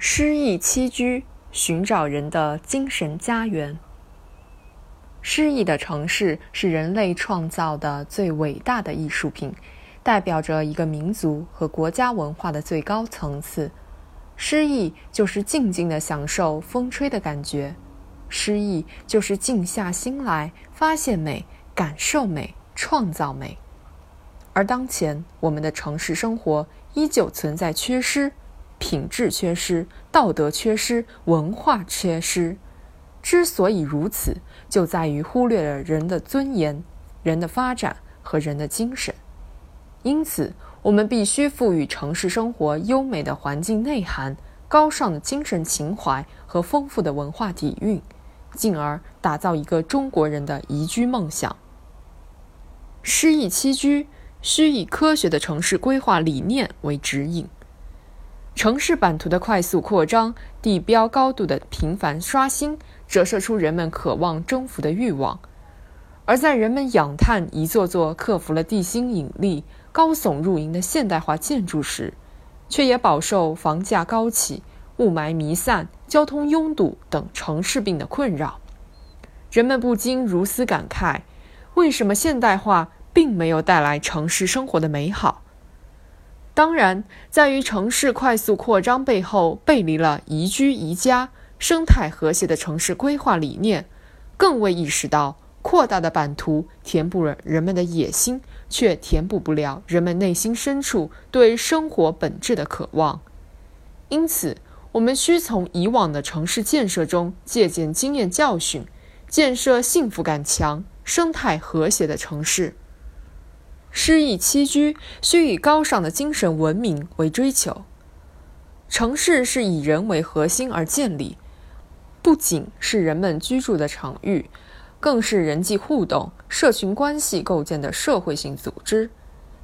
诗意栖居，寻找人的精神家园。诗意的城市是人类创造的最伟大的艺术品，代表着一个民族和国家文化的最高层次。诗意就是静静的享受风吹的感觉，诗意就是静下心来发现美、感受美、创造美。而当前，我们的城市生活依旧存在缺失。品质缺失，道德缺失，文化缺失。之所以如此，就在于忽略了人的尊严、人的发展和人的精神。因此，我们必须赋予城市生活优美的环境内涵、高尚的精神情怀和丰富的文化底蕴，进而打造一个中国人的宜居梦想。诗意栖居需以科学的城市规划理念为指引。城市版图的快速扩张，地标高度的频繁刷新，折射出人们渴望征服的欲望；而在人们仰叹一座座克服了地心引力、高耸入云的现代化建筑时，却也饱受房价高企、雾霾弥散、交通拥堵等城市病的困扰。人们不禁如斯感慨：为什么现代化并没有带来城市生活的美好？当然，在于城市快速扩张背后背离了宜居宜家、生态和谐的城市规划理念，更未意识到扩大的版图填补了人们的野心，却填补不了人们内心深处对生活本质的渴望。因此，我们需从以往的城市建设中借鉴经验教训，建设幸福感强、生态和谐的城市。诗意栖居需以高尚的精神文明为追求。城市是以人为核心而建立，不仅是人们居住的场域，更是人际互动、社群关系构建的社会性组织。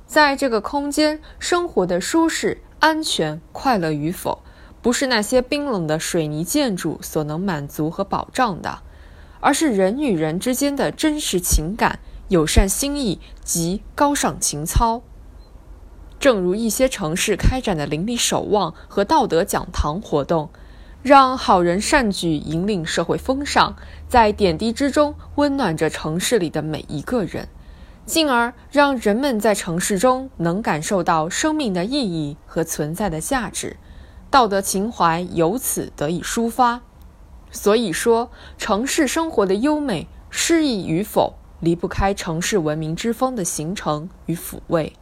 在这个空间生活的舒适、安全、快乐与否，不是那些冰冷的水泥建筑所能满足和保障的，而是人与人之间的真实情感。友善心意及高尚情操，正如一些城市开展的邻里守望和道德讲堂活动，让好人善举引领社会风尚，在点滴之中温暖着城市里的每一个人，进而让人们在城市中能感受到生命的意义和存在的价值，道德情怀由此得以抒发。所以说，城市生活的优美、诗意与否。离不开城市文明之风的形成与抚慰。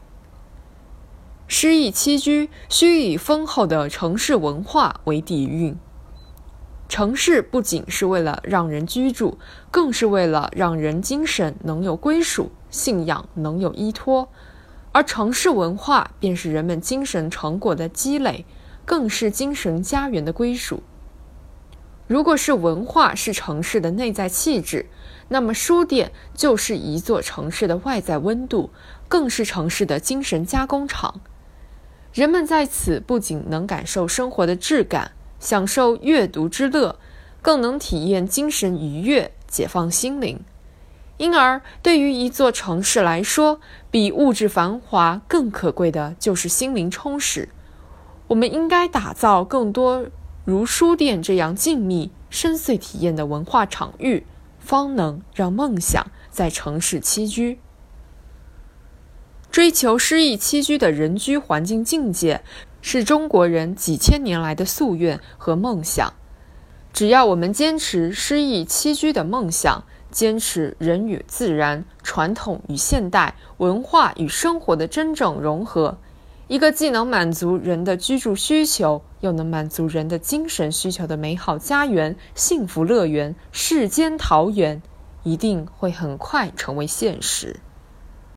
诗意栖居需以丰厚的城市文化为底蕴。城市不仅是为了让人居住，更是为了让人精神能有归属，信仰能有依托。而城市文化便是人们精神成果的积累，更是精神家园的归属。如果是文化是城市的内在气质。那么，书店就是一座城市的外在温度，更是城市的精神加工厂。人们在此不仅能感受生活的质感，享受阅读之乐，更能体验精神愉悦，解放心灵。因而，对于一座城市来说，比物质繁华更可贵的就是心灵充实。我们应该打造更多如书店这样静谧、深邃体验的文化场域。方能让梦想在城市栖居。追求诗意栖居的人居环境境界，是中国人几千年来的夙愿和梦想。只要我们坚持诗意栖居的梦想，坚持人与自然、传统与现代、文化与生活的真正融合。一个既能满足人的居住需求，又能满足人的精神需求的美好家园、幸福乐园、世间桃源，一定会很快成为现实。